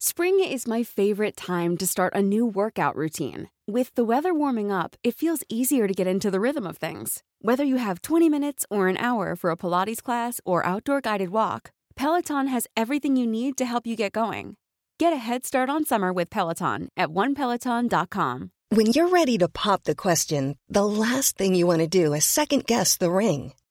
Spring is my favorite time to start a new workout routine. With the weather warming up, it feels easier to get into the rhythm of things. Whether you have 20 minutes or an hour for a Pilates class or outdoor guided walk, Peloton has everything you need to help you get going. Get a head start on summer with Peloton at onepeloton.com. When you're ready to pop the question, the last thing you want to do is second guess the ring.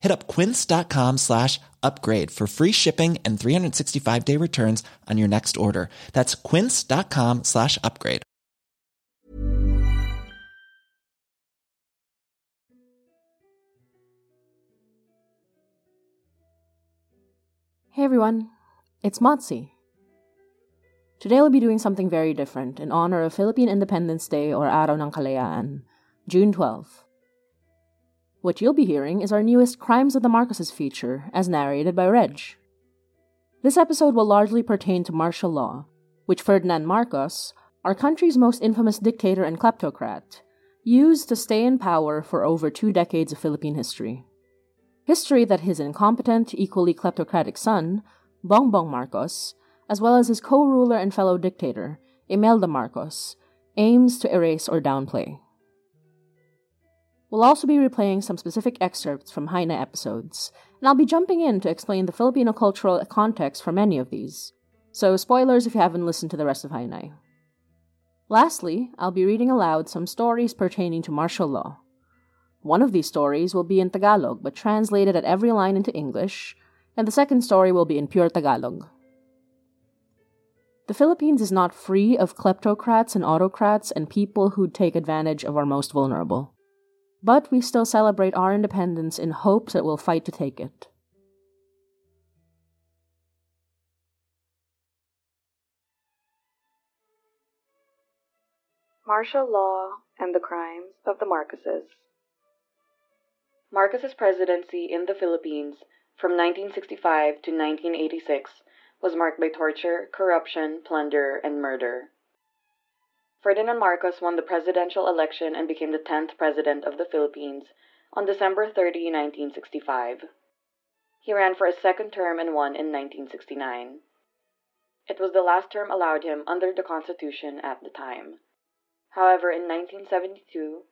Hit up quince.com slash upgrade for free shipping and 365 day returns on your next order. That's quince.com slash upgrade. Hey everyone, it's Motzi. Today we'll be doing something very different in honor of Philippine Independence Day or Araw ng Kalayaan, June 12th. What you'll be hearing is our newest Crimes of the Marcoses feature, as narrated by Reg. This episode will largely pertain to martial law, which Ferdinand Marcos, our country's most infamous dictator and kleptocrat, used to stay in power for over two decades of Philippine history. History that his incompetent, equally kleptocratic son, Bongbong Marcos, as well as his co ruler and fellow dictator, Imelda Marcos, aims to erase or downplay. We'll also be replaying some specific excerpts from Hi Nay episodes, and I'll be jumping in to explain the Filipino cultural context for many of these, so spoilers if you haven't listened to the rest of Hi Nay. Lastly, I'll be reading aloud some stories pertaining to martial law. One of these stories will be in Tagalog but translated at every line into English, and the second story will be in pure Tagalog. The Philippines is not free of kleptocrats and autocrats and people who take advantage of our most vulnerable but we still celebrate our independence in hopes that we'll fight to take it. Martial Law and the Crimes of the Marcoses. Marcos's presidency in the Philippines from 1965 to 1986 was marked by torture, corruption, plunder, and murder. Ferdinand Marcos won the presidential election and became the 10th president of the Philippines on December 30, 1965. He ran for a second term and won in 1969. It was the last term allowed him under the Constitution at the time. However, in 1972,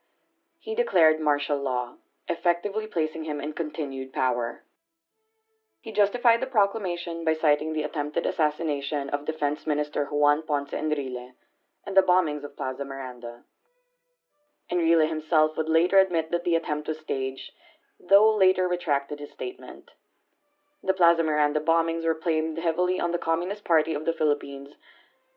he declared martial law, effectively placing him in continued power. He justified the proclamation by citing the attempted assassination of Defense Minister Juan Ponce Enrile and the bombings of Plaza Miranda. Enrile himself would later admit that the attempt was staged, though later retracted his statement. The Plaza Miranda bombings were blamed heavily on the Communist Party of the Philippines,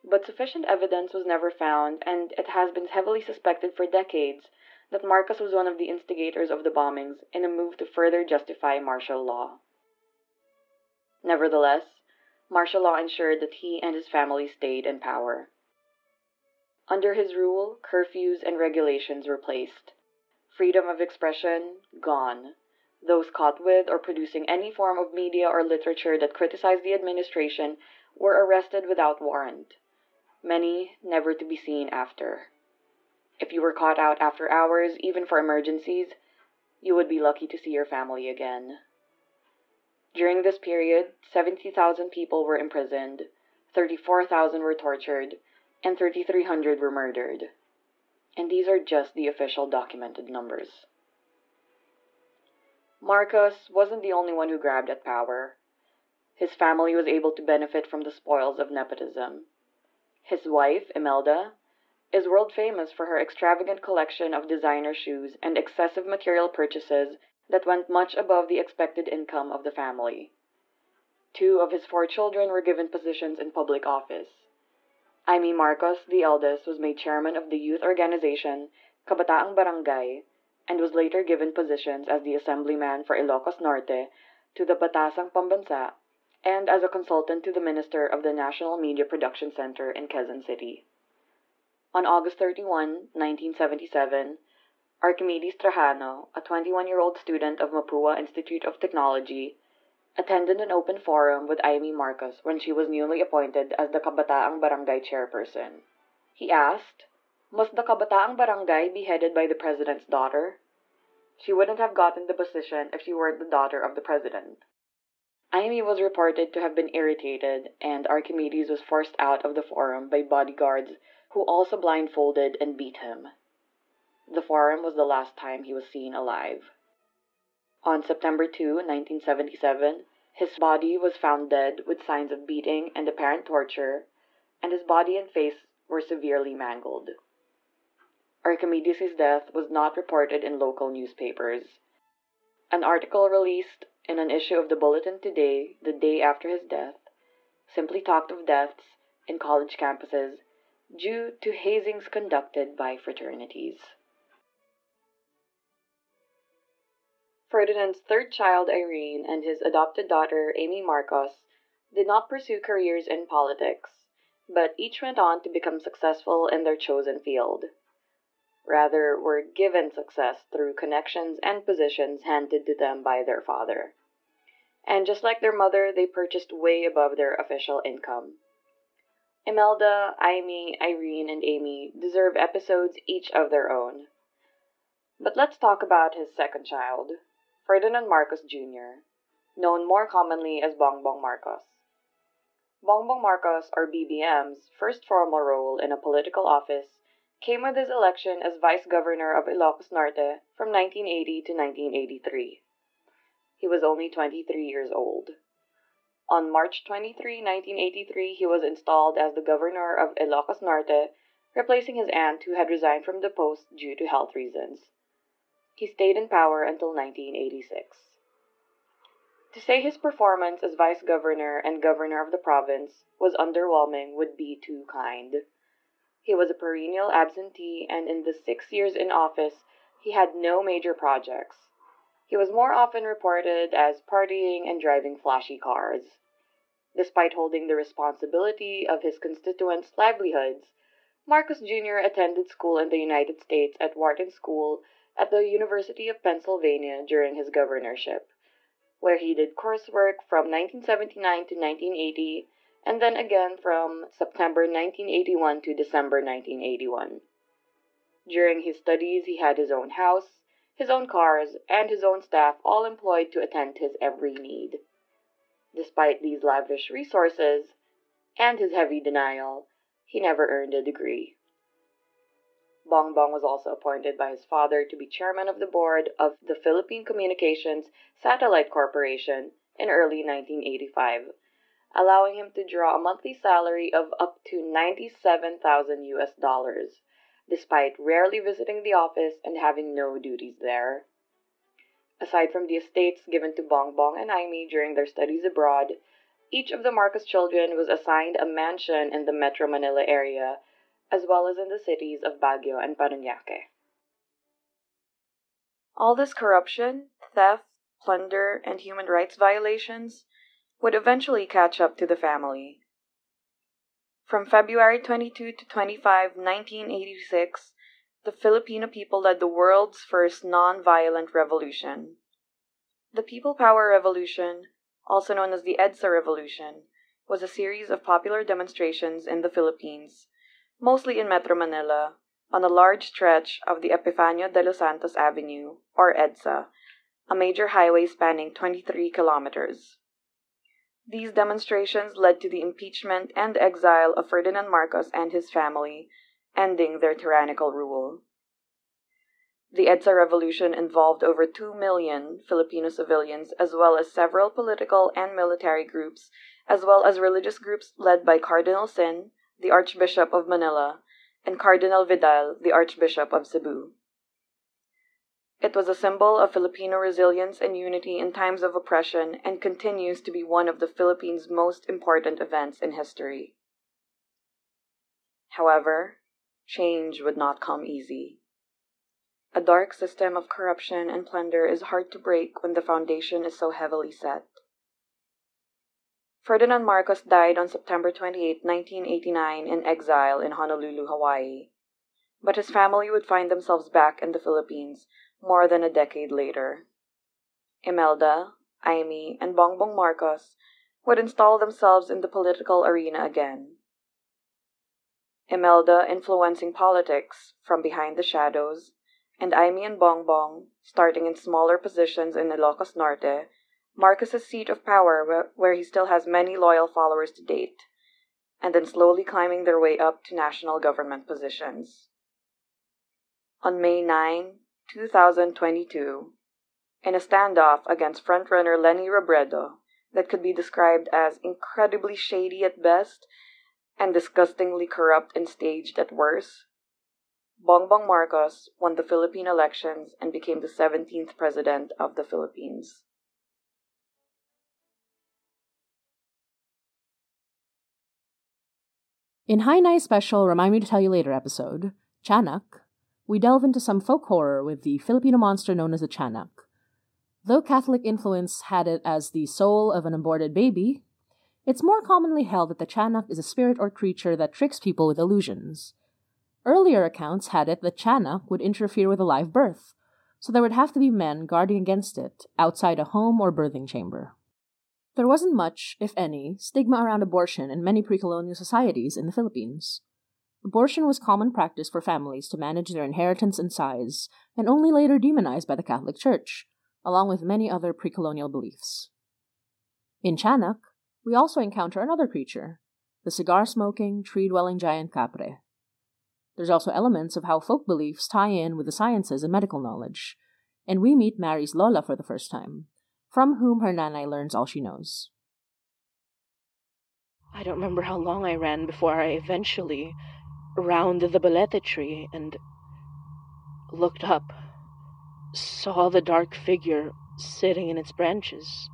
but sufficient evidence was never found, and it has been heavily suspected for decades that Marcos was one of the instigators of the bombings in a move to further justify martial law. Nevertheless, martial law ensured that he and his family stayed in power. Under his rule, curfews and regulations were placed. Freedom of expression, gone. Those caught with or producing any form of media or literature that criticized the administration were arrested without warrant. Many never to be seen after. If you were caught out after hours, even for emergencies, you would be lucky to see your family again. During this period, 70,000 people were imprisoned, 34,000 were tortured, and 3,300 were murdered. And these are just the official documented numbers. Marcos wasn't the only one who grabbed at power. His family was able to benefit from the spoils of nepotism. His wife, Imelda, is world famous for her extravagant collection of designer shoes and excessive material purchases that went much above the expected income of the family. Two of his four children were given positions in public office. Imee Marcos, the eldest, was made chairman of the youth organization Kabataang Barangay and was later given positions as the assemblyman for Ilocos Norte to the Batasang Pambansa and as a consultant to the minister of the National Media Production Center in Quezon City. On August 31, 1977, Archimedes Trajano, a 21 year old student of Mapua Institute of Technology, attended an open forum with Imee Marcos when she was newly appointed as the Kabataang Barangay chairperson. He asked, Must the Kabataang Barangay be headed by the president's daughter? She wouldn't have gotten the position if she weren't the daughter of the president. Imee was reported to have been irritated, and Archimedes was forced out of the forum by bodyguards who also blindfolded and beat him. The forum was the last time he was seen alive. On September 2, 1977, his body was found dead with signs of beating and apparent torture, and his body and face were severely mangled. Archimedes' death was not reported in local newspapers. An article released in an issue of the Bulletin Today the day after his death simply talked of deaths in college campuses due to hazings conducted by fraternities. Ferdinand's third child, Irene, and his adopted daughter, Aimee Marcos, did not pursue careers in politics, but each went on to become successful in their chosen field. Rather, were given success through connections and positions handed to them by their father. And just like their mother, they purchased way above their official income. Imelda, Imee, Irene, and Aimee deserve episodes each of their own. But let's talk about his second child, Ferdinand Marcos Jr., known more commonly as Bongbong Marcos. Bongbong Marcos, or BBM's, first formal role in a political office came with his election as Vice Governor of Ilocos Norte from 1980 to 1983. He was only 23 years old. On March 23, 1983, he was installed as the Governor of Ilocos Norte, replacing his aunt who had resigned from the post due to health reasons. He stayed in power until 1986. To say his performance as vice governor and governor of the province was underwhelming would be too kind. He was a perennial absentee, and in the six years in office, he had no major projects. He was more often reported as partying and driving flashy cars. Despite holding the responsibility of his constituents' livelihoods, Marcos Jr. attended school in the United States at Wharton School at the University of Pennsylvania during his governorship, where he did coursework from 1979 to 1980 and then again from September 1981 to December 1981. During his studies, he had his own house, his own cars, and his own staff all employed to attend his every need. Despite these lavish resources and his heavy denial, he never earned a degree. Bongbong was also appointed by his father to be chairman of the board of the Philippine Communications Satellite Corporation in early 1985, allowing him to draw a monthly salary of up to 97,000 US dollars, despite rarely visiting the office and having no duties there. Aside from the estates given to Bongbong and Imee during their studies abroad, each of the Marcos children was assigned a mansion in the Metro Manila area, as well as in the cities of Baguio and Parañaque. All this corruption, theft, plunder, and human rights violations would eventually catch up to the family. From February 22 to 25, 1986, the Filipino people led the world's first non-violent revolution. The People Power Revolution also known as the EDSA Revolution, was a series of popular demonstrations in the Philippines, mostly in Metro Manila, on a large stretch of the Epifanio de los Santos Avenue, or EDSA, a major highway spanning 23 kilometers. These demonstrations led to the impeachment and exile of Ferdinand Marcos and his family, ending their tyrannical rule. The EDSA revolution involved over 2 million Filipino civilians, as well as several political and military groups, as well as religious groups led by Cardinal Sin, the Archbishop of Manila, and Cardinal Vidal, the Archbishop of Cebu. It was a symbol of Filipino resilience and unity in times of oppression and continues to be one of the Philippines' most important events in history. However, change would not come easy. A dark system of corruption and plunder is hard to break when the foundation is so heavily set. Ferdinand Marcos died on September 28, 1989, in exile in Honolulu, Hawaii. But his family would find themselves back in the Philippines more than a decade later. Imelda, Imee, and Bongbong Marcos would install themselves in the political arena again. Imelda influencing politics from behind the shadows, and Imee and Bongbong, starting in smaller positions in Ilocos Norte, Marcos's seat of power where, he still has many loyal followers to date, and then slowly climbing their way up to national government positions. On May 9, 2022, in a standoff against frontrunner Leni Robredo that could be described as incredibly shady at best and disgustingly corrupt and staged at worst, Bongbong Marcos won the Philippine elections and became the 17th president of the Philippines. In Hi Nay special Remind Me to Tell You Later episode, Tiyanak, we delve into some folk horror with the Filipino monster known as the Tiyanak. Though Catholic influence had it as the soul of an aborted baby, it's more commonly held that the Tiyanak is a spirit or creature that tricks people with illusions. Earlier accounts had it that Tiyanak would interfere with a live birth, so there would have to be men guarding against it outside a home or birthing chamber. There wasn't much, if any, stigma around abortion in many pre colonial societies in the Philippines. Abortion was common practice for families to manage their inheritance and size, and only later demonized by the Catholic Church, along with many other pre colonial beliefs. In Tiyanak, we also encounter another creature, the cigar smoking, tree dwelling giant Kapre. There's also elements of how folk beliefs tie in with the sciences and medical knowledge. And we meet Mary's Lola for the first time, from whom her nanay learns all she knows. I don't remember how long I ran before I eventually rounded the balete tree and looked up, saw the dark figure sitting in its branches,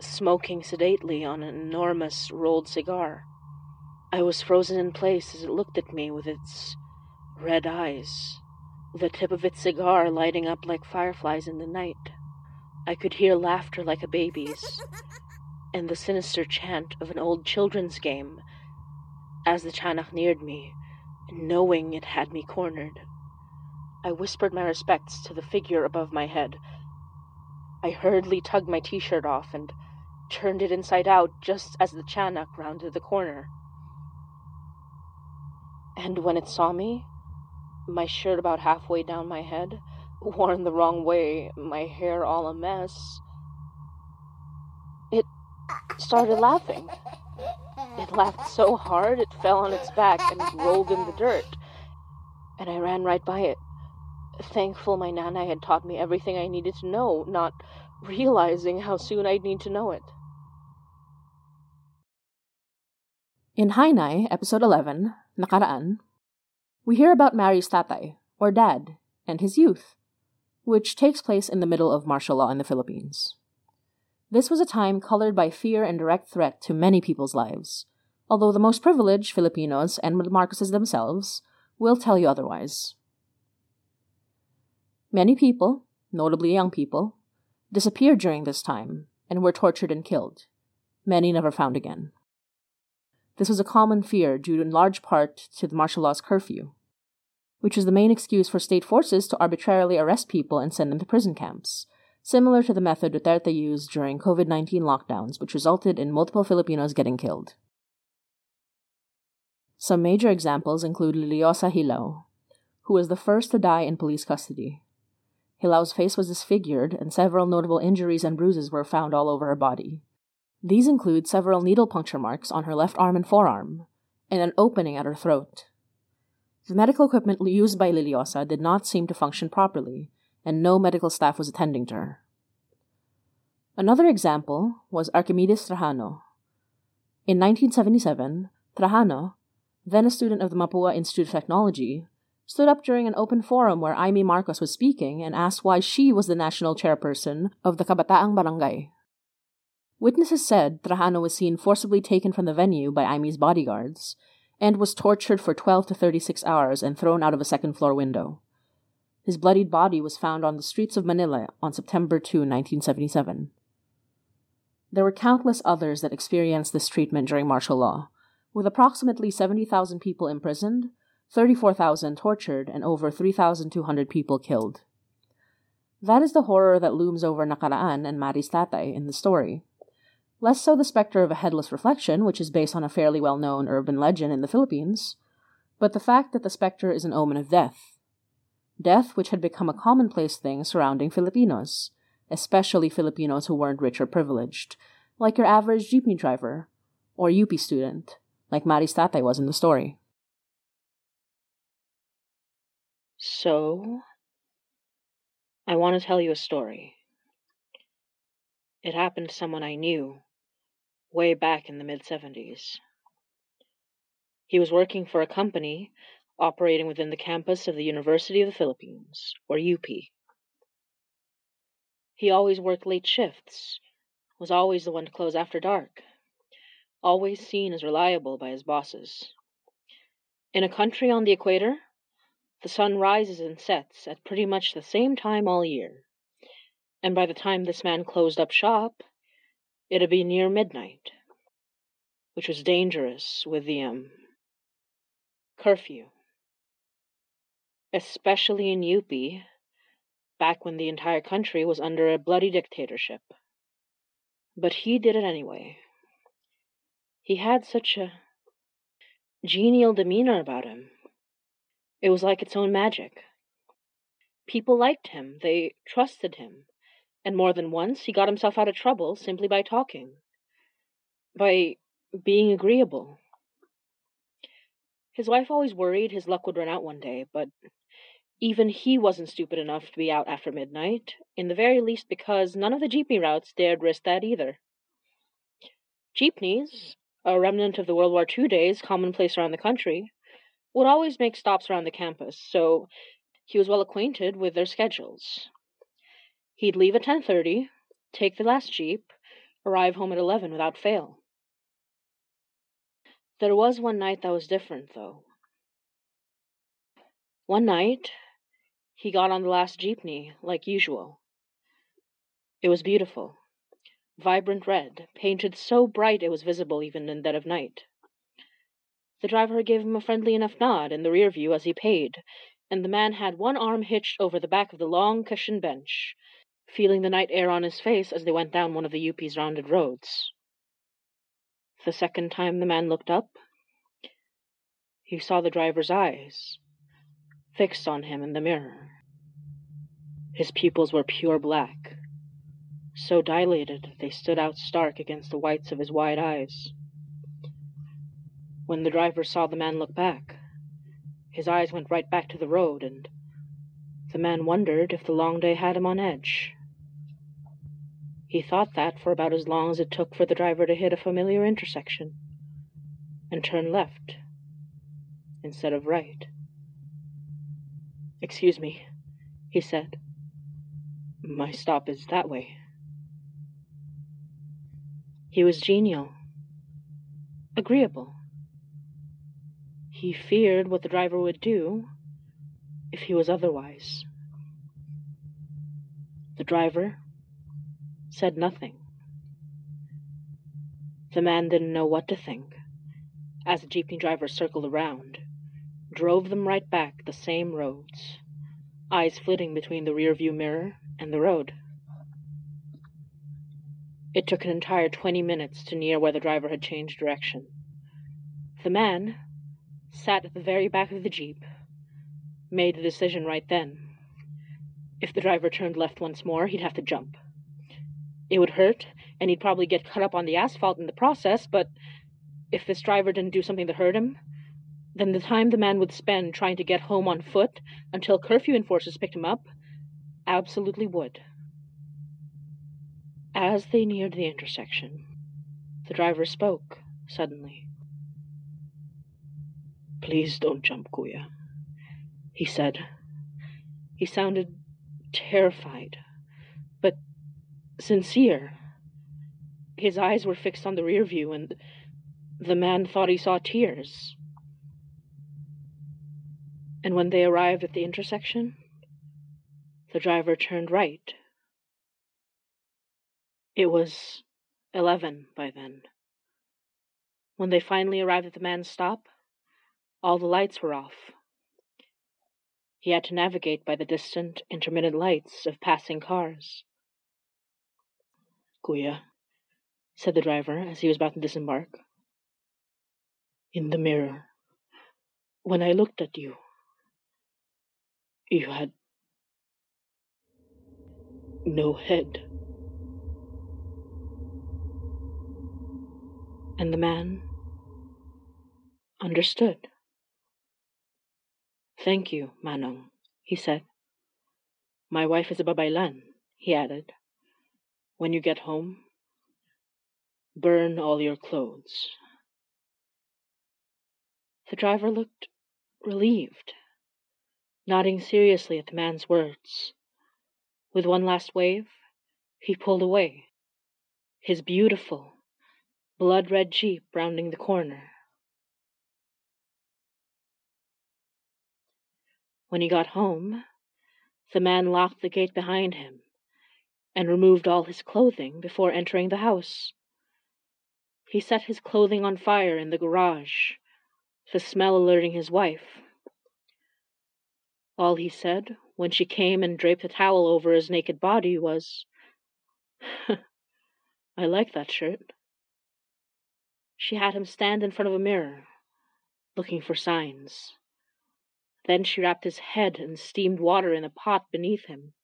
smoking sedately on an enormous rolled cigar. I was frozen in place as it looked at me with its red eyes, the tip of its cigar lighting up like fireflies in the night. I could hear laughter like a baby's, and the sinister chant of an old children's game as the Tiyanak neared me knowing it had me cornered. I whispered my respects to the figure above my head. I hurriedly tugged my t shirt off and turned it inside out just as the Tiyanak rounded the corner. And when it saw me, my shirt about halfway down my head, worn the wrong way, my hair all a mess, it started laughing. It laughed so hard it fell on its back and rolled in the dirt. And I ran right by it, thankful my Nana had taught me everything I needed to know, not realizing how soon I'd need to know it. In Hi Nay, episode 11, Nakaraan, we hear about Mary's tatay, or dad, and his youth, which takes place in the middle of martial law in the Philippines. This was a time colored by fear and direct threat to many people's lives, although the most privileged Filipinos and Marcoses themselves will tell you otherwise. Many people, notably young people, disappeared during this time and were tortured and killed, many never found again. This was a common fear due in large part to the martial law's curfew, which was the main excuse for state forces to arbitrarily arrest people and send them to prison camps, similar to the method Duterte used during COVID 19 lockdowns, which resulted in multiple Filipinos getting killed. Some major examples include Liliosa Hilao, who was the first to die in police custody. Hilao's face was disfigured, and several notable injuries and bruises were found all over her body. These include several needle puncture marks on her left arm and forearm, and an opening at her throat. The medical equipment used by Liliosa did not seem to function properly, and no medical staff was attending to her. Another example was Archimedes Trajano. In 1977, Trajano, then a student of the Mapua Institute of Technology, stood up during an open forum where Imee Marcos was speaking and asked why she was the national chairperson of the Kabataang Barangay. Witnesses said Trajano was seen forcibly taken from the venue by Imee's bodyguards and was tortured for 12 to 36 hours and thrown out of a second floor window. His bloodied body was found on the streets of Manila on September 2, 1977. There were countless others that experienced this treatment during martial law, with approximately 70,000 people imprisoned, 34,000 tortured, and over 3,200 people killed. That is the horror that looms over Nakaraan and Mary's tatay in the story. Less so the specter of a headless reflection, which is based on a fairly well known urban legend in the Philippines, but the fact that the specter is an omen of death, death which had become a commonplace thing surrounding Filipinos, especially Filipinos who weren't rich or privileged, like your average jeepney driver or UP student, like Mary's tatay was in the story. So, I want to tell you a story. It happened to someone I knew way back in the mid 70s. He was working for a company operating within the campus of the University of the Philippines, or UP. He always worked late shifts, was always the one to close after dark, always seen as reliable by his bosses. In a country on the equator, the sun rises and sets at pretty much the same time all year, and by the time this man closed up shop, it'd be near midnight, which was dangerous with the um, curfew especially in UP, back when the entire country was under a bloody dictatorship. But he did it anyway. He had such a genial demeanor about him. It was like its own magic. People liked him, they trusted him, and more than once he got himself out of trouble simply by talking, by being agreeable. His wife always worried his luck would run out one day, but even he wasn't stupid enough to be out after midnight, in the very least because none of the jeepney routes dared risk that either. Jeepneys, a remnant of the World War II days commonplace around the country, would always make stops around the campus, so he was well acquainted with their schedules. He'd leave at 10:30, take the last jeep, arrive home at 11 without fail. There was one night that was different, though. One night, he got on the last jeepney, like usual. It was beautiful. Vibrant red, painted so bright it was visible even in dead of night. The driver gave him a friendly enough nod in the rear view as he paid, and the man had one arm hitched over the back of the long cushioned bench, feeling the night air on his face as they went down one of the UP's rounded roads. The second time the man looked up, he saw the driver's eyes fixed on him in the mirror. His pupils were pure black, so dilated they stood out stark against the whites of his wide eyes. When the driver saw the man look back, his eyes went right back to the road, and the man wondered if the long day had him on edge. He thought that for about as long as it took for the driver to hit a familiar intersection and turn left instead of right. Excuse me, he said. My stop is that way. He was genial, agreeable. He feared what the driver would do if he was otherwise. The driver said nothing. The man didn't know what to think as the jeepney driver circled around, drove them right back the same roads, eyes flitting between the rear view mirror and the road. It took an entire twenty minutes to near where the driver had changed direction. The man sat at the very back of the jeep, made the decision right then. If the driver turned left once more, he'd have to jump. It would hurt, and he'd probably get cut up on the asphalt in the process, but if this driver didn't do something to hurt him, then the time the man would spend trying to get home on foot until curfew enforcers picked him up absolutely would. As they neared the intersection, the driver spoke suddenly. Please don't jump, Kuya, he said. He sounded terrified, sincere. His eyes were fixed on the rear view, and the man thought he saw tears. And when they arrived at the intersection, the driver turned right. It was eleven by then. When they finally arrived at the man's stop, all the lights were off. He had to navigate by the distant, intermittent lights of passing cars. Kuya, said the driver as he was about to disembark. In the mirror, when I looked at you, you had no head. And the man understood. Thank you, Manong, he said. My wife is a babaylan, he added. When you get home, burn all your clothes. The driver looked relieved, nodding seriously at the man's words. With one last wave, he pulled away, his beautiful, blood red jeep rounding the corner. When he got home, the man locked the gate behind him and removed all his clothing before entering the house. He set his clothing on fire in the garage, the smell alerting his wife. All he said when she came and draped a towel over his naked body was, I like that shirt. She had him stand in front of a mirror, looking for signs. Then she wrapped his head in steamed water in a pot beneath him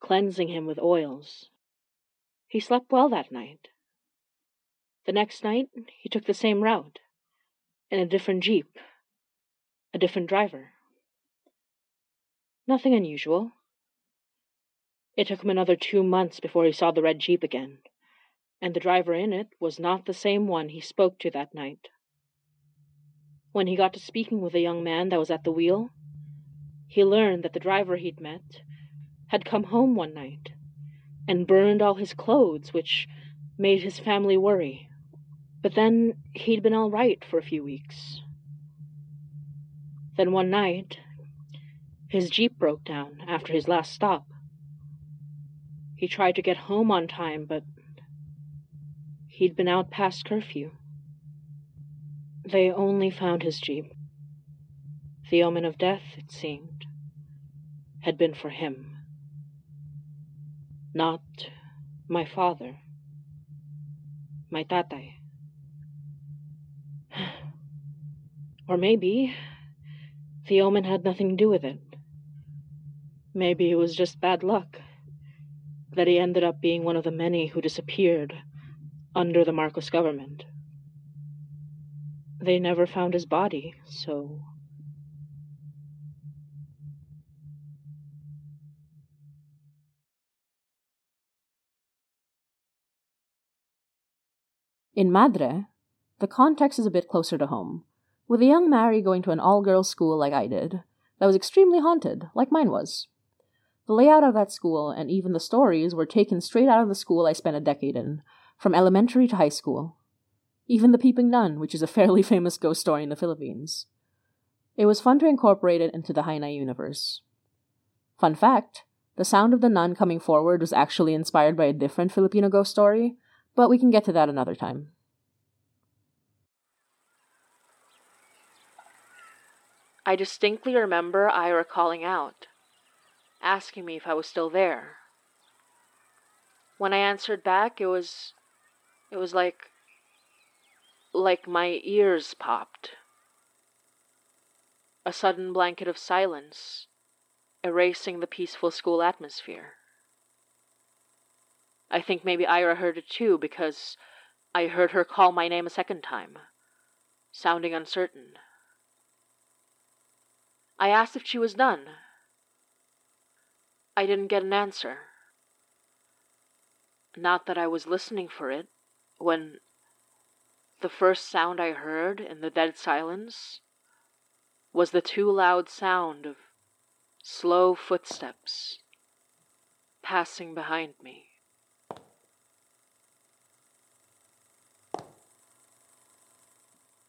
cleansing him with oils. He slept well that night. The next night, he took the same route, in a different jeep, a different driver. Nothing unusual. It took him another two months before he saw the red jeep again, and the driver in it was not the same one he spoke to that night. When he got to speaking with the young man that was at the wheel, he learned that the driver he'd met had come home one night and burned all his clothes, which made his family worry. But then he'd been all right for a few weeks. Then one night, his jeep broke down after his last stop. He tried to get home on time, but he'd been out past curfew. They only found his jeep. The omen of death, it seemed, had been for him, not my father, my tatay. Or maybe the omen had nothing to do with it. Maybe it was just bad luck that he ended up being one of the many who disappeared under the Marcos government. They never found his body, so. In Madre, the context is a bit closer to home, with a young Mary going to an all girls school like I did, that was extremely haunted, like mine was. The layout of that school and even the stories were taken straight out of the school I spent a decade in, from elementary to high school. Even The Peeping Nun, which is a fairly famous ghost story in the Philippines. It was fun to incorporate it into the Hi Nay universe. Fun fact the sound of the nun coming forward was actually inspired by a different Filipino ghost story, but we can get to that another time. I distinctly remember Ira calling out, asking me if I was still there. When I answered back, it was. it was like. like my ears popped. A sudden blanket of silence, erasing the peaceful school atmosphere. I think maybe Ira heard it too because I heard her call my name a second time, sounding uncertain. I asked if she was done. I didn't get an answer. Not that I was listening for it, when the first sound I heard in the dead silence was the too loud sound of slow footsteps passing behind me.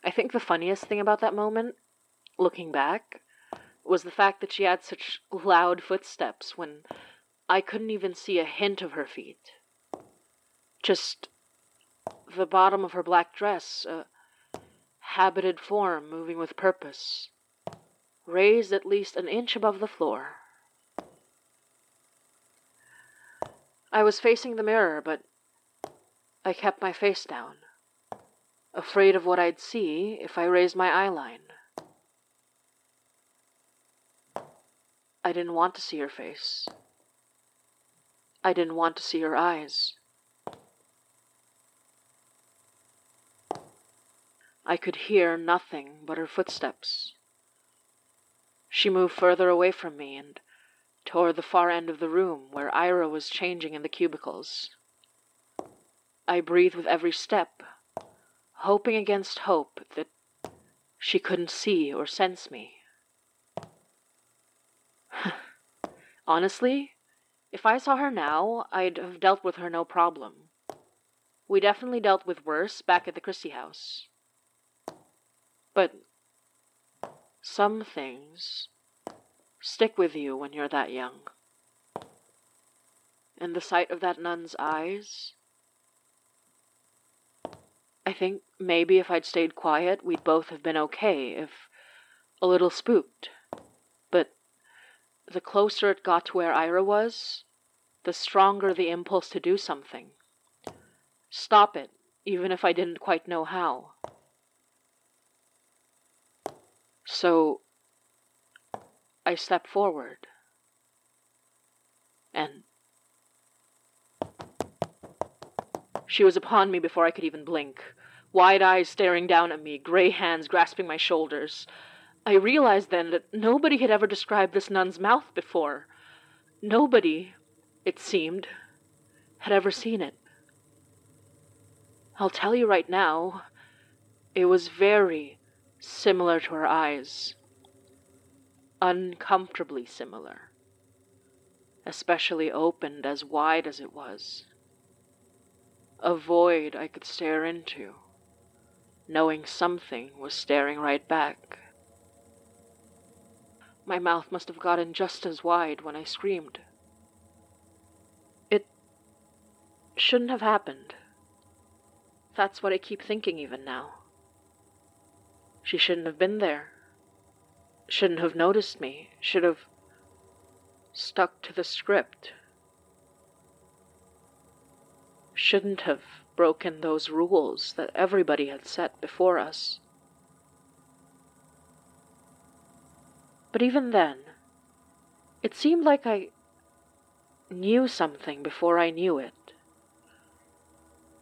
I think the funniest thing about that moment, looking back, was the fact that she had such loud footsteps when I couldn't even see a hint of her feet. Just the bottom of her black dress, a habited form moving with purpose, raised at least an inch above the floor. I was facing the mirror, but I kept my face down afraid of what I'd see if I raised my eyeline. I didn't want to see her face. I didn't want to see her eyes. I could hear nothing but her footsteps. She moved further away from me and toward the far end of the room where Ira was changing in the cubicles. I breathed with every step hoping against hope that she couldn't see or sense me. Honestly, if I saw her now, I'd have dealt with her no problem. We definitely dealt with worse back at the Christie house. But some things stick with you when you're that young. And the sight of that nun's eyes I think maybe if I'd stayed quiet, we'd both have been okay, if a little spooked. But the closer it got to where Ira was, the stronger the impulse to do something. Stop it, even if I didn't quite know how. So I stepped forward and She was upon me before I could even blink, wide eyes staring down at me, gray hands grasping my shoulders. I realized then that nobody had ever described this nun's mouth before. Nobody, it seemed, had ever seen it. I'll tell you right now, it was very similar to her eyes. Uncomfortably similar. Especially opened as wide as it was a void I could stare into, knowing something was staring right back. My mouth must have gotten just as wide when I screamed. It shouldn't have happened. That's what I keep thinking even now. She shouldn't have been there. Shouldn't have noticed me. Should have stuck to the script. Shouldn't have broken those rules that everybody had set before us. But even then, it seemed like I knew something before I knew it.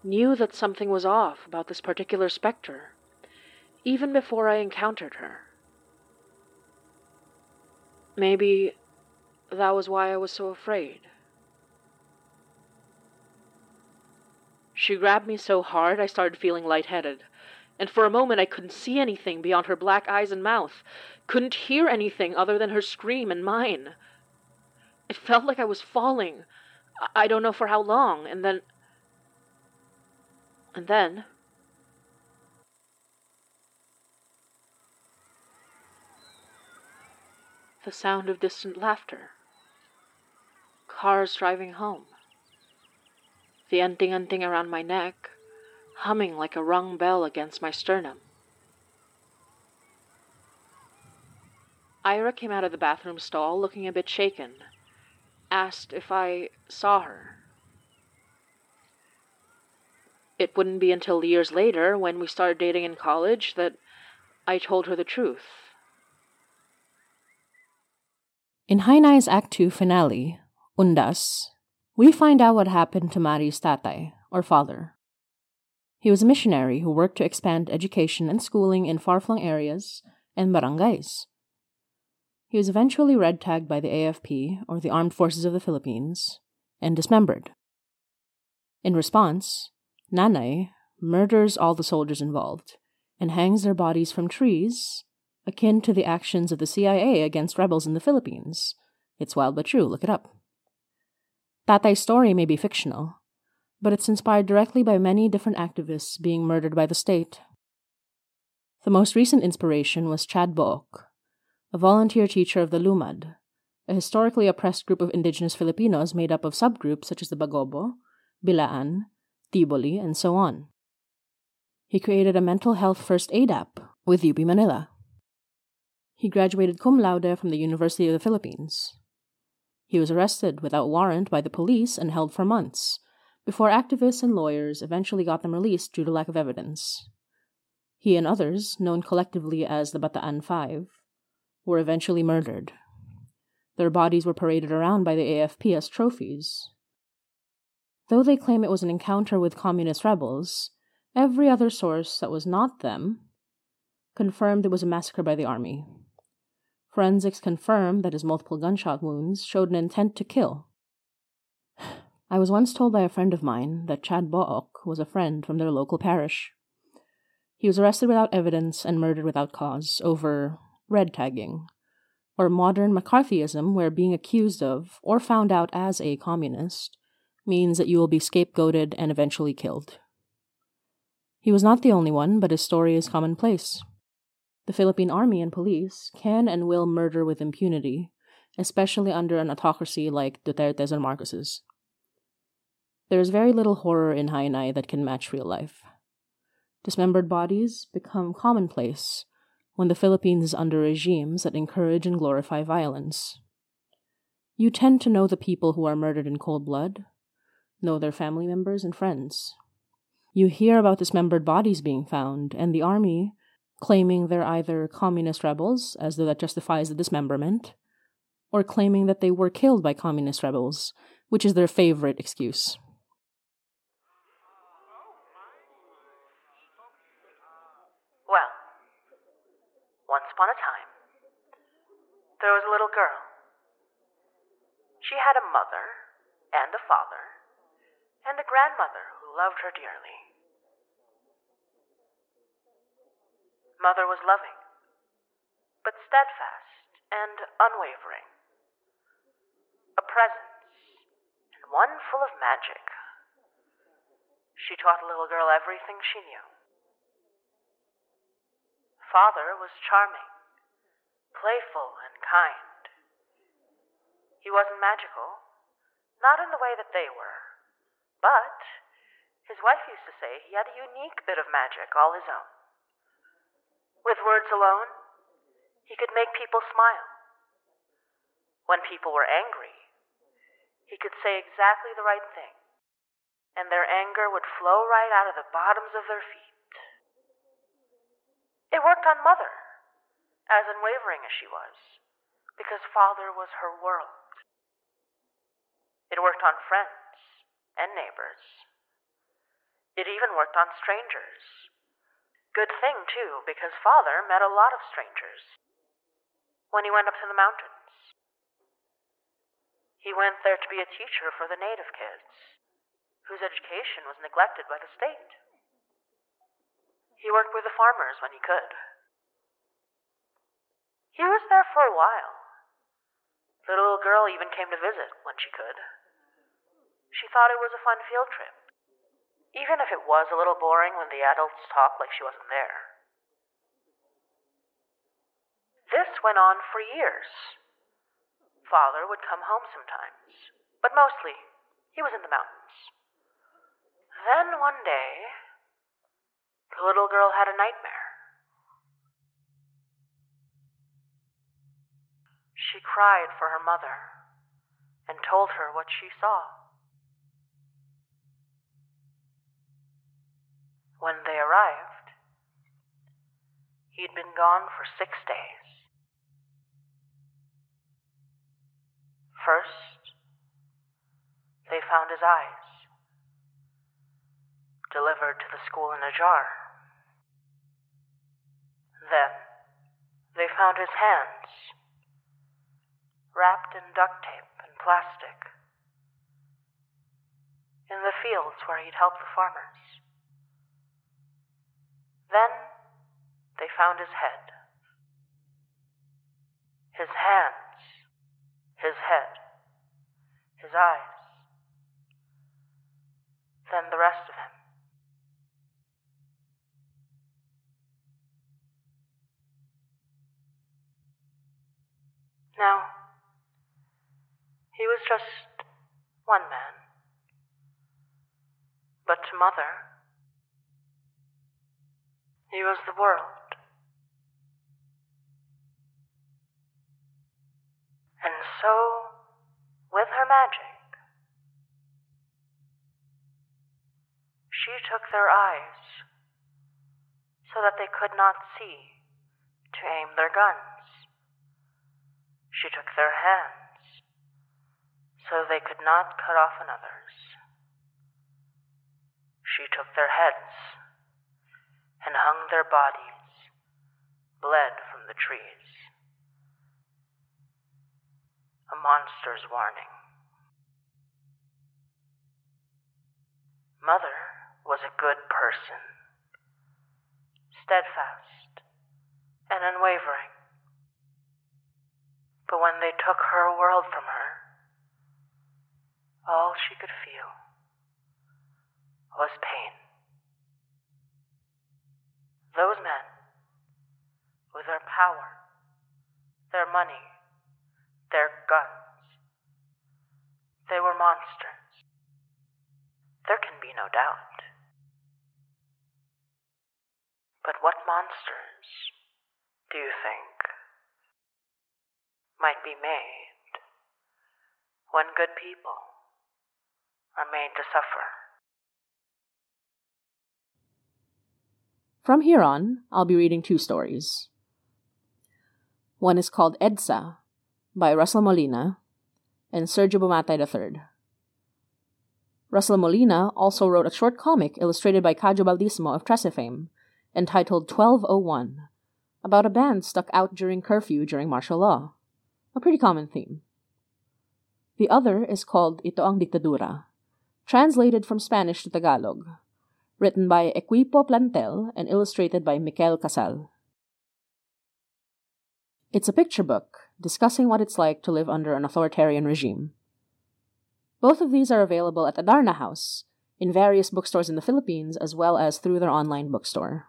Knew that something was off about this particular specter, even before I encountered her. Maybe that was why I was so afraid. She grabbed me so hard I started feeling lightheaded, and for a moment I couldn't see anything beyond her black eyes and mouth, couldn't hear anything other than her scream and mine. It felt like I was falling. I don't know for how long, and then. And then. The sound of distant laughter. Cars driving home. The enting around my neck, humming like a rung bell against my sternum. Ira came out of the bathroom stall looking a bit shaken, asked if I saw her. It wouldn't be until years later, when we started dating in college, that I told her the truth. In Hi Nay's Act 2 finale, Undas, we find out what happened to Mari's tatay, or father. He was a missionary who worked to expand education and schooling in far flung areas and barangays. He was eventually red tagged by the AFP, or the Armed Forces of the Philippines, and dismembered. In response, Nanay murders all the soldiers involved and hangs their bodies from trees, akin to the actions of the CIA against rebels in the Philippines. It's wild but true, look it up. Tatay's story may be fictional, but it's inspired directly by many different activists being murdered by the state. The most recent inspiration was Chad Booc, a volunteer teacher of the Lumad, a historically oppressed group of indigenous Filipinos made up of subgroups such as the Bagobo, Bilaan, Tiboli, and so on. He created a mental health first aid app with UP Manila. He graduated cum laude from the University of the Philippines. He was arrested without warrant by the police and held for months, before activists and lawyers eventually got them released due to lack of evidence. He and others, known collectively as the Bataan Five, were eventually murdered. Their bodies were paraded around by the AFP as trophies. Though they claim it was an encounter with communist rebels, every other source that was not them confirmed it was a massacre by the army. Forensics confirmed that his multiple gunshot wounds showed an intent to kill. I was once told by a friend of mine that Chad Booc was a friend from their local parish. He was arrested without evidence and murdered without cause over red tagging, or modern McCarthyism, where being accused of or found out as a communist means that you will be scapegoated and eventually killed. He was not the only one, but his story is commonplace. The Philippine army and police can and will murder with impunity, especially under an autocracy like Duterte's and Marcos's. There is very little horror in Hi Nay that can match real life. Dismembered bodies become commonplace when the Philippines is under regimes that encourage and glorify violence. You tend to know the people who are murdered in cold blood, know their family members and friends. You hear about dismembered bodies being found, and the army claiming they're either communist rebels, as though that justifies the dismemberment, or claiming that they were killed by communist rebels, which is their favorite excuse. Well, once upon a time, there was a little girl. She had a mother and a father and a grandmother who loved her dearly. Mother was loving, but steadfast and unwavering. A presence, and one full of magic. She taught the little girl everything she knew father was charming, playful, and kind. He wasn't magical, not in the way that they were, but his wife used to say he had a unique bit of magic all his own. With words alone, he could make people smile. When people were angry, he could say exactly the right thing, and their anger would flow right out of the bottoms of their feet. It worked on Mother, as unwavering as she was, because Father was her world. It worked on friends and neighbors. It even worked on strangers. Good thing, too, because Father met a lot of strangers when he went up to the mountains. He went there to be a teacher for the native kids, whose education was neglected by the state. He worked with the farmers when he could. He was there for a while. The little girl even came to visit when she could. She thought it was a fun field trip, even if it was a little boring when the adults talked like she wasn't there. This went on for years. Father would come home sometimes, but mostly he was in the mountains. Then one day, the little girl had a nightmare. She cried for her mother and told her what she saw. When they arrived, he'd been gone for six days. First, they found his eyes, delivered to the school in a jar. Then, they found his hands, wrapped in duct tape and plastic, in the fields where he'd helped the farmers. Then they found his head. His hands, his head, his eyes, then the rest of him. Now, he was just one man. But to Mother, he was the world. And so, with her magic, she took their eyes so that they could not see to aim their guns. She took their hands so they could not cut off another's. She took their heads and hung their bodies, bled from the trees. A monster's warning. Mother was a good person, steadfast and unwavering. But when they took her world from her, all she could feel was pain. Those men, with their power, their money, their guns, they were monsters. There can be no doubt. But what monsters do you think might be made when good people are made to suffer? From here on, I'll be reading two stories. One is called Edsa by Russell Molina and Sergio Bumatay III. Russell Molina also wrote a short comic illustrated by Kajo Baldisimo of Trese fame entitled 1201 about a band stuck out during curfew during martial law, a pretty common theme. The other is called Ito ang Diktadura, translated from Spanish to Tagalog written by Equipo Plantel and illustrated by Mikel Casal. It's a picture book discussing what it's like to live under an authoritarian regime. Both of these are available at Adarna House, in various bookstores in the Philippines, as well as through their online bookstore.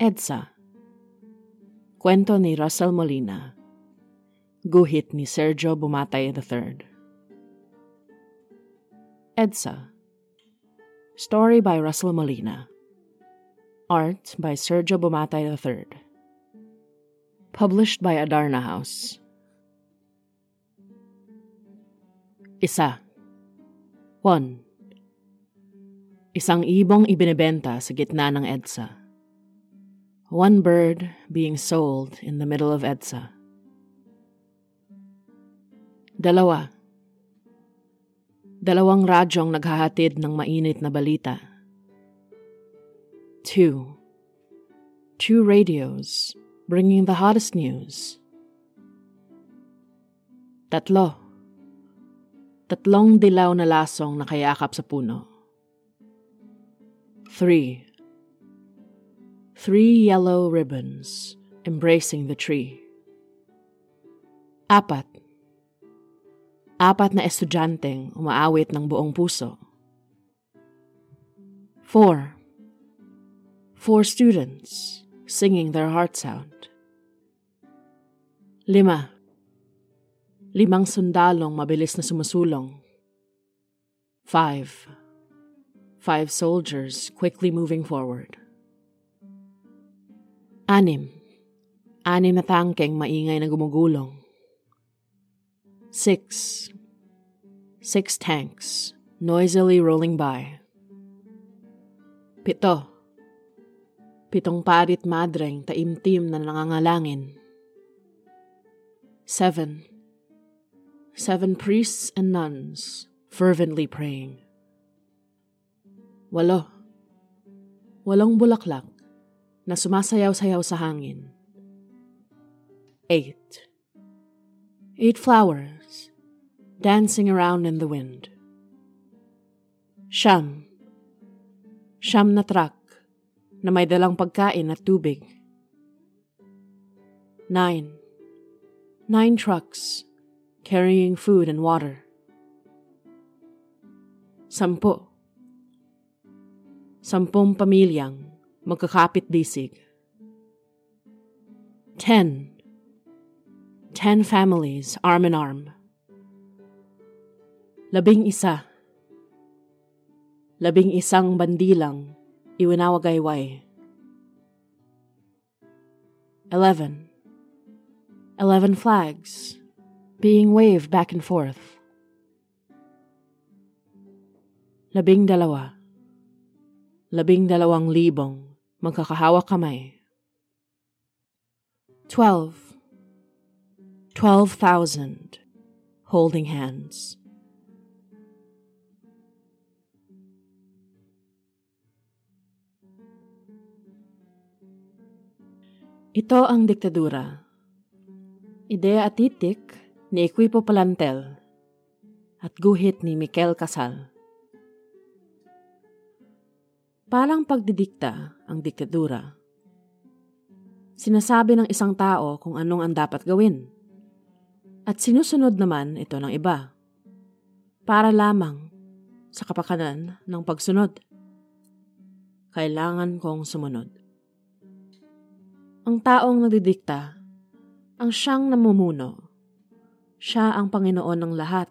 EDSA Cuento ni Russell Molina. Guhit ni Sergio Bumatay III. EDSA Story by Russell Molina Art by Sergio Bumatay III Published by Adarna House Isa 1. Isang ibong ibinebenta sa gitna ng EDSA. One bird being sold in the middle of EDSA. Dalawa. Dalawang radyong naghahatid ng mainit na balita. Two. Two radios bringing the hottest news. Tatlo. Tatlong dilaw na lasong nakayakap sa puno. Three. Three yellow ribbons embracing the tree. Apat apat na estudyanteng umaawit ng buong puso. Four. Four students singing their hearts out. Lima. Limang sundalong mabilis na sumusulong. Five. Five soldiers quickly moving forward. Anim. Anim na tangkeng maingay na gumugulong. Six. Six tanks, noisily rolling by. Pito. Pitong parit madreng taimtim na nangangalangin. Seven. Seven priests and nuns fervently praying. Walo. Walong bulaklak na sumasayaw-sayaw sa hangin. Eight. Eight flowers dancing around in the wind. Siyam. Siyam na truck na may dalang pagkain at tubig. Nine. Nine trucks carrying food and water. Sampo. Sampung pamilyang magkakapit-bisig. Ten. Ten families, arm in arm. Labing isa. Labing isang bandilang iwinawagayway. Eleven. Eleven flags being waved back and forth. Labing dalawa. Labing dalawang libong magkakahawak kamay. Twelve. 12,000 holding hands. Ito ang diktadura. Idea at titik ni Equipo Palantel at guhit ni Mikel Casal. Parang pagdidikta ang diktadura. Sinasabi ng isang tao kung anong ang dapat gawin at sinusunod naman ito ng iba. Para lamang sa kapakanan ng pagsunod. Kailangan kong sumunod. Ang taong nagdidikta, ang siyang namumuno. Siya ang Panginoon ng lahat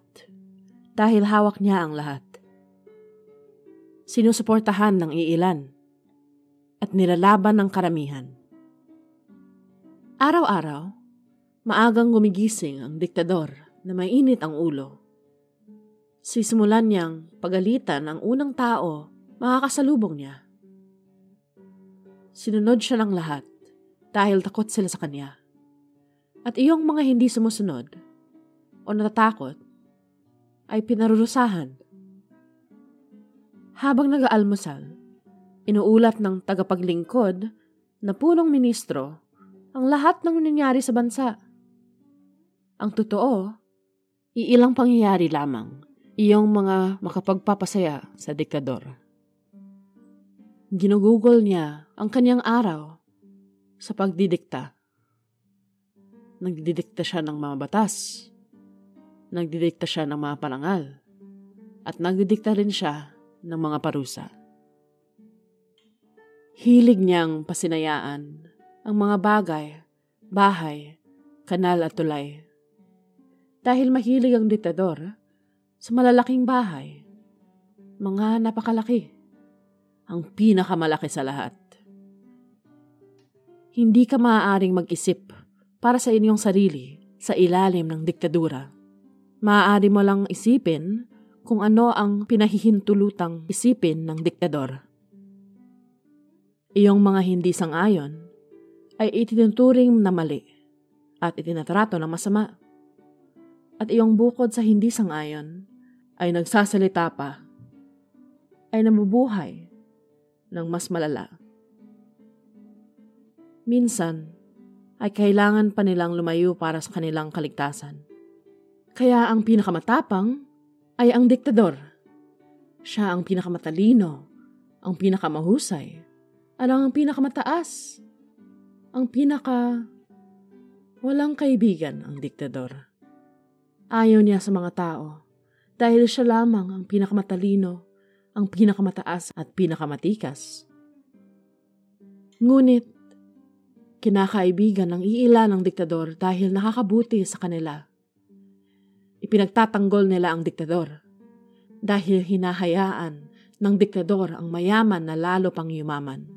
dahil hawak niya ang lahat. Sinusuportahan ng iilan at nilalaban ng karamihan. Araw-araw, Maagang gumigising ang diktador na mainit ang ulo. Sisimulan niyang pagalitan ang unang tao makakasalubong niya. Sinunod siya ng lahat dahil takot sila sa kanya. At iyong mga hindi sumusunod o natatakot ay pinarurusahan. Habang nag-aalmusal, inuulat ng tagapaglingkod na punong ministro ang lahat ng nangyari sa bansa. Ang totoo, iilang pangyayari lamang iyong mga makapagpapasaya sa diktador. Ginugugol niya ang kanyang araw sa pagdidikta. Nagdidikta siya ng mga batas. Nagdidikta siya ng mga parangal. At nagdidikta rin siya ng mga parusa. Hilig niyang pasinayaan ang mga bagay, bahay, kanal at tulay Dahil mahilig ang diktador sa malalaking bahay. Mga napakalaki. Ang pinakamalaki sa lahat. Hindi ka maaaring mag-isip para sa inyong sarili sa ilalim ng diktadura. Maaari mo lang isipin kung ano ang pinahihintulutang isipin ng diktador. Iyong mga hindi sang-ayon ay itinuturing na mali at itinatrato na masama. At iyong bukod sa hindi sang-ayon ay nagsasalita pa, ay nabubuhay ng mas malala. Minsan, ay kailangan pa nilang lumayo para sa kanilang kaligtasan. Kaya ang pinakamatapang ay ang diktador. Siya ang pinakamatalino, ang pinakamahusay, at ang pinakamataas, ang pinaka Walang kaibigan ang diktador. Ayaw niya sa mga tao dahil siya lamang ang pinakamatalino, ang pinakamataas at pinakamatikas. Ngunit, kinakaibigan ng iila ng diktador dahil nakakabuti sa kanila. Ipinagtatanggol nila ang diktador dahil hinahayaan ng diktador ang mayaman na lalo pang yumaman.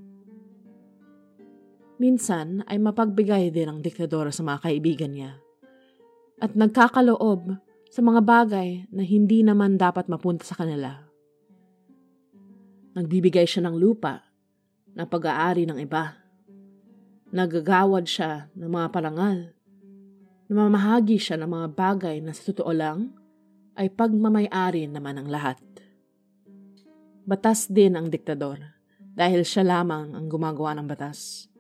Minsan ay mapagbigay din ang diktador sa mga kaibigan niya. At nagkakaloob sa mga bagay na hindi naman dapat mapunta sa kanila. Nagbibigay siya ng lupa na pag-aari ng iba. Nagagawad siya ng mga parangal. Namamahagi siya ng mga bagay na sa totoo lang ay pagmamayari naman ng lahat. Batas din ang diktador dahil siya lamang ang gumagawa ng batas.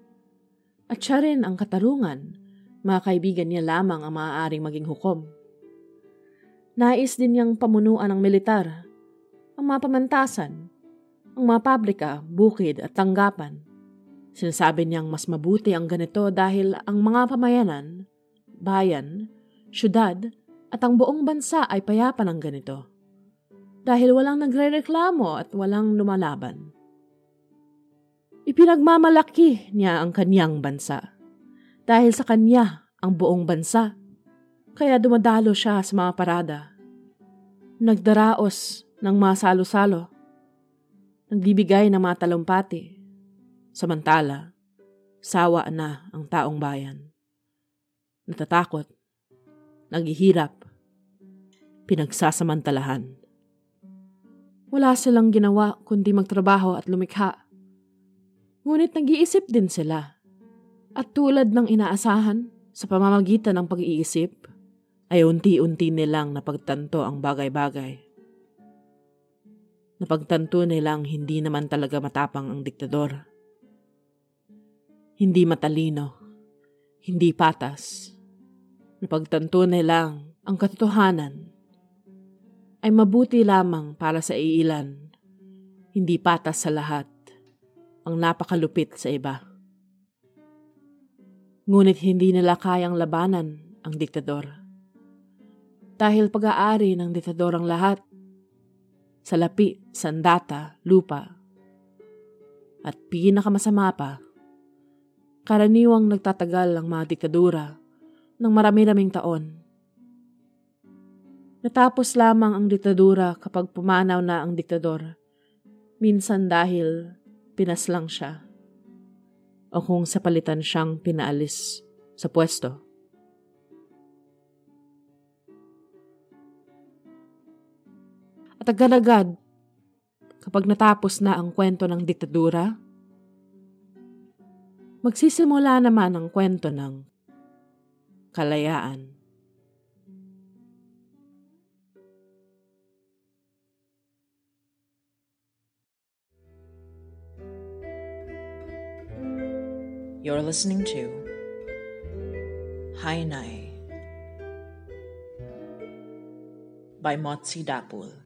At siya rin ang katarungan. Mga kaibigan niya lamang ang maaaring maging hukom. Nais din niyang pamunuan ng militar, ang mga pamantasan, ang mga pabrika, bukid at tanggapan. Sinasabi niyang mas mabuti ang ganito dahil ang mga pamayanan, bayan, syudad, at ang buong bansa ay payapa ng ganito. Dahil walang nagre-reklamo at walang lumalaban. Ipinagmamalaki niya ang kanyang bansa. Dahil sa kanya ang buong bansa. Kaya dumadalo siya sa mga parada. Nagdaraos ng mga salo-salo. Nagbibigay ng mga talumpati. Samantala, sawa na ang taong bayan. Natatakot, naghihirap, pinagsasamantalahan. Wala silang ginawa kundi magtrabaho at lumikha Ngunit nag-iisip din sila. At tulad ng inaasahan sa pamamagitan ng pag-iisip, ay unti-unti nilang napagtanto ang bagay-bagay. Napagtanto nilang hindi naman talaga matapang ang diktador. Hindi matalino, hindi patas. Napagtanto nilang ang katotohanan ay mabuti lamang para sa iilan, hindi patas sa lahat ang napakalupit sa iba. Ngunit hindi nila kayang labanan ang diktador. Dahil pag-aari ng diktador ang lahat, salapi, sandata, lupa, at pinakamasama pa, karaniwang nagtatagal ang mga diktadura ng marami-raming taon. Natapos lamang ang diktadura kapag pumanaw na ang diktador, minsan dahil pinaslang siya o kung sa palitan siyang pinaalis sa pwesto. At agad-agad, kapag natapos na ang kwento ng diktadura, magsisimula naman ang kwento ng kalayaan. You're listening to Hi Nay by Motsi Dapul.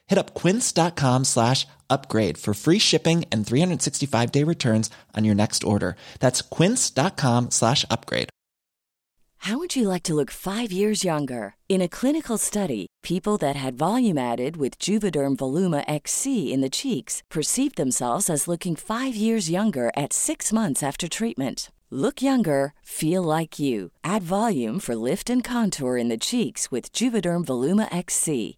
Hit up quince.com slash upgrade for free shipping and 365 day returns on your next order. That's quince.com slash upgrade. How would you like to look five years younger? In a clinical study, people that had volume added with Juvederm Voluma XC in the cheeks perceived themselves as looking five years younger at six months after treatment. Look younger, feel like you. Add volume for lift and contour in the cheeks with Juvederm Voluma XC.